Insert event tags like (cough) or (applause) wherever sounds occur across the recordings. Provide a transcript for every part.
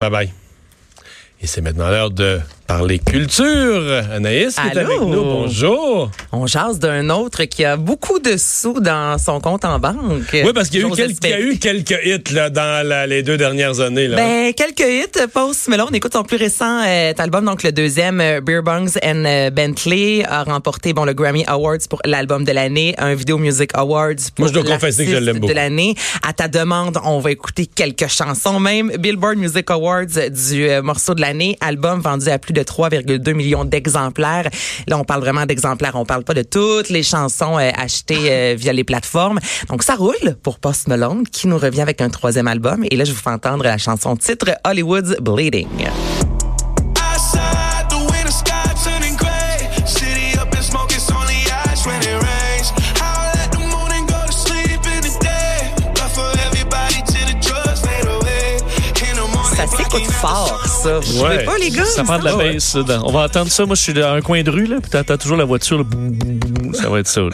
Bye bye. Et c'est maintenant l'heure de parler culture. Anaïs qui est Allô? avec nous. Bonjour. On jase d'un autre qui a beaucoup de sous dans son compte en banque. Oui, parce qu'il y a, eu quelques, il y a espérer. eu quelques hits là, dans la- les deux dernières années. Là. Ben, quelques hits. Post Malone, on écoute son plus récent euh, album, donc le deuxième, euh, Beer Bungs and euh, Bentley, a remporté bon le Grammy Awards pour l'album de l'année, un Video Music Awards pour Moi, je dois confesser que je l'aime beaucoup. de l'année. À ta demande, on va écouter quelques chansons, même Billboard Music Awards du euh, morceau de album vendu à plus de 3,2 millions d'exemplaires. Là, on parle vraiment d'exemplaires, on parle pas de toutes les chansons euh, achetées euh, via les plateformes. Donc ça roule pour Post Malone qui nous revient avec un troisième album. Et là je vous fais entendre la chanson titre Hollywood's Bleeding. Ça s'écoute fort ça. Vous Ouais. trouvez pas les gars Ça prend de la ouais. baisse. ça, dans- On va entendre ça. Moi, je suis dans un coin de rue, là, puis t'entends toujours la voiture. là, boum, boum, boum. ça va être ça, là,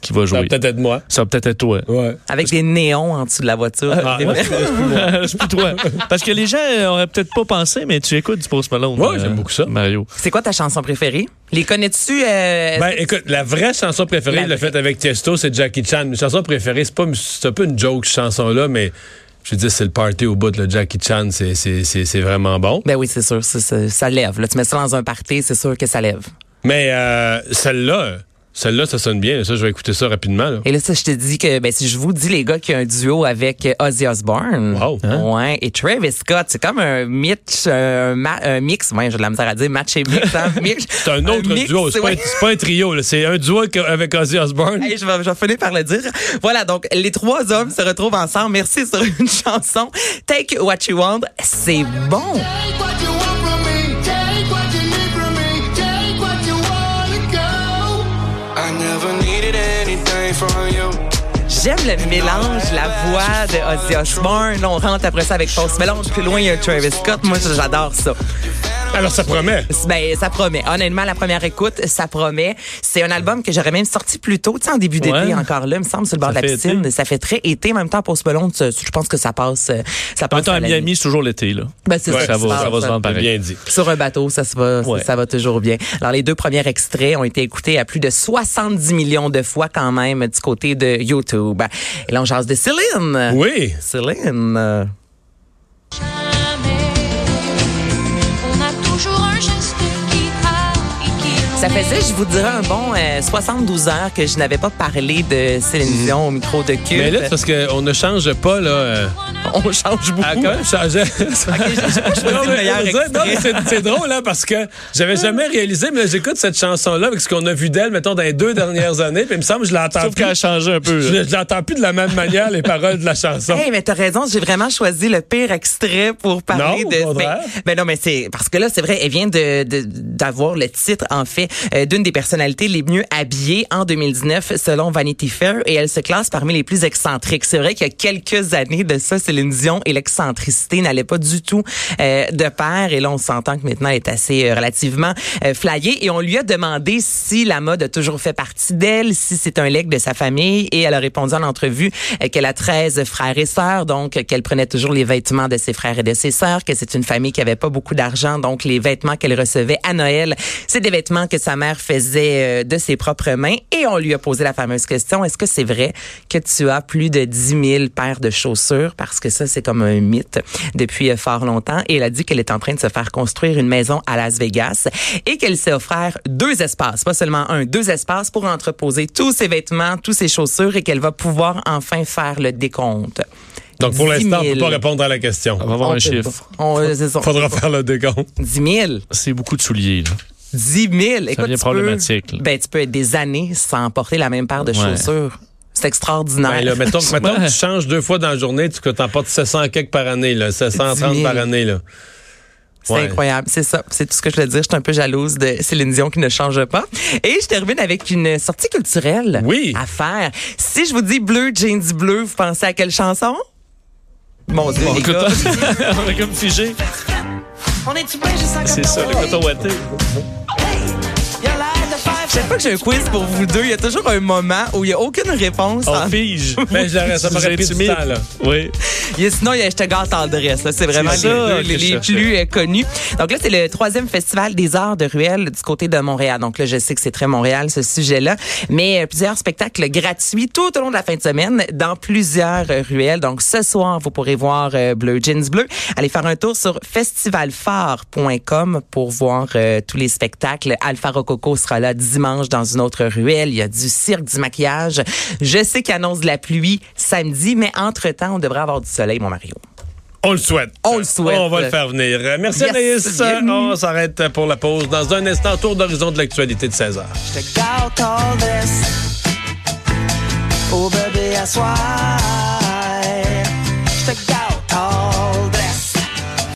qui va Ça jouer. va peut-être être moi. Ça va peut-être être toi. Ouais. Avec des néons en dessous de la voiture. Ah, Des moi, (laughs) c'est plus toi. Parce que les gens euh, auraient peut-être pas pensé, mais tu écoutes du Post Malone. Ouais, j'aime beaucoup ça. Mario. C'est quoi ta chanson préférée? Les connais-tu? euh, Ben, écoute, la vraie chanson préférée, La je l'ai vraie. faite avec Tiesto, c'est Jackie Chan. Mes chansons préférées, c'est pas, c'est un peu une joke, cette chanson-là, mais je dire, c'est le party au bout, le Jackie Chan, c'est, c'est, c'est, c'est vraiment bon. Ben oui, c'est sûr, ça lève. Là, tu mets ça dans un party, c'est sûr que ça lève. Mais euh, celle-là, celle-là, ça sonne bien. Ça, je vais écouter ça rapidement. Là. Et là, ça, je te dis que, ben, si je vous dis, les gars, qu'il y a un duo avec euh, Ozzy Osbourne. Wow. Ouais. Et Travis Scott, c'est comme un mix, un, ma- un mix, ouais, j'ai de la misère à dire, match et mix, hein, (laughs) mix. C'est un autre mix, duo, c'est pas, ouais. pas un trio, c'est un duo avec Ozzy Osbourne. Hey, je, vais, je vais finir par le dire. Voilà, donc les trois hommes se retrouvent ensemble. Merci sur une (laughs) chanson. Take what you want. C'est bon. Take what you J'aime le mélange, la voix de Ozzy Osbourne. On rentre après ça avec Post Malone. Plus loin, il y a Travis Scott. Moi, j'adore ça. Alors, ça promet. Ben, ça promet. Honnêtement, la première écoute, ça promet. C'est un album que j'aurais même sorti plus tôt, tu sais, en début d'été, Ouais. encore là, il me semble, sur le bord Ça de la piscine. été. Ça fait très été. En même temps, Post Malone, tu- je pense que ça passe, euh, ça En passe même temps, à Miami, c'est toujours l'été, là. Ben, c'est Ouais, ça, ça va, ça va se vendre pareil. Bien dit. Sur un bateau, ça se va, ça- Ouais. ça, va toujours bien. Alors, les deux premiers extraits ont été écoutés à plus de 70 millions de fois quand même du côté de YouTube. Et là, on jase de Céline. Oui. Céline. Ça faisait, je vous dirais, un bon euh, 72 heures que je n'avais pas parlé de Céline Dion au micro de Cube. Mais là, c'est parce qu'on ne change pas, là. On change beaucoup. Ah, quand même, changer. Extrait. c'est, c'est drôle, hein, parce que j'avais jamais réalisé, mais là, j'écoute cette chanson-là avec ce qu'on a vu d'elle, mettons, dans les deux dernières années, puis il me semble que je l'entends plus. qu'elle a changé un peu. Je, là. je l'entends plus de la même manière, les paroles de la chanson. Hey, mais t'as raison, j'ai vraiment choisi le pire extrait pour parler Non, de. Ben, ben non, mais c'est parce que là, c'est vrai, elle vient de de- d'avoir le titre en fait euh, d'une des personnalités les mieux habillées en 2019 selon Vanity Fair et elle se classe parmi les plus excentriques. C'est vrai qu'il y a quelques années de ça, Céline et l'excentricité n'allaient pas du tout euh, de pair. Et là, on s'entend que maintenant elle est assez euh, relativement euh, flyée. Et on lui a demandé si la mode a toujours fait partie d'elle, si c'est un leg de sa famille. Et elle a répondu en entrevue euh, qu'elle a 13 frères et sœurs, donc qu'elle prenait toujours les vêtements de ses frères et de ses sœurs, que c'est une famille qui avait pas beaucoup d'argent, donc les vêtements qu'elle recevait à Noël, c'est des vêtements que sa mère faisait de ses propres mains. Et on lui a posé la fameuse question, est-ce que c'est vrai que tu as plus de 10 000 paires de chaussures? Parce que ça, c'est comme un mythe depuis euh, fort longtemps et elle a dit qu'elle est en train de se faire construire une maison à Las Vegas et qu'elle s'est offert deux espaces, pas seulement un, deux espaces pour entreposer tous ses vêtements, tous ses chaussures et qu'elle va pouvoir enfin faire le décompte. Donc, pour 10 l'instant, on 000. peut pas répondre à la question. On va avoir On un chiffre. c'est ça. (laughs) Faudra faire le décompte. 10 000. C'est beaucoup de souliers, là. 10 000. Écoute, devient tu problématique, Peux, ben, tu peux être des années sans porter la même paire de Ouais. chaussures. C'est extraordinaire. Ben là, mettons, que- (laughs) mettons que tu changes deux fois dans la journée, tu t'en portes 700 quelques par année, là, 730 10 000. par année. Là. C'est Ouais. incroyable, c'est ça. C'est tout ce que je veux dire. Je suis un peu jalouse de Céline Dion qui ne change pas. Et je termine avec une sortie culturelle Oui. à faire. Si je vous dis bleu, jeans bleu, vous pensez à quelle chanson? Mon Dieu, Bon, les gars. (laughs) on est comme figé. C'est ça, le coton ouaté. Chaque fois que j'ai un quiz pour vous deux, il y a toujours un moment où il n'y a aucune réponse. On en- fige. (laughs) Ben, je l'aurais- ça m'aurait pris du temps, là. Oui. A- sinon, il y a Je te gâte tendresse. là. C'est vraiment les, ça les, les plus euh, connus. Donc là, c'est le troisième festival des arts de ruelle du côté de Montréal. Donc là, je sais que c'est très Montréal, ce sujet-là. Mais euh, plusieurs spectacles gratuits tout au long de la fin de semaine dans plusieurs euh, ruelles. Donc ce soir, vous pourrez voir euh, Bleu Jeans Bleu. Allez faire un tour sur festivalphare.com pour voir euh, tous les spectacles. Alpha Rococo sera là dimanche dans une autre ruelle. Il y a du cirque, du maquillage. Je sais qu'il annonce de la pluie samedi, mais entre-temps, on devrait avoir du soleil, mon Mario. On le souhaite. On le souhaite. On va le faire venir. Merci Yes, Anaïs. On s'arrête pour la pause. Dans un instant, tour d'horizon de l'actualité de 16 h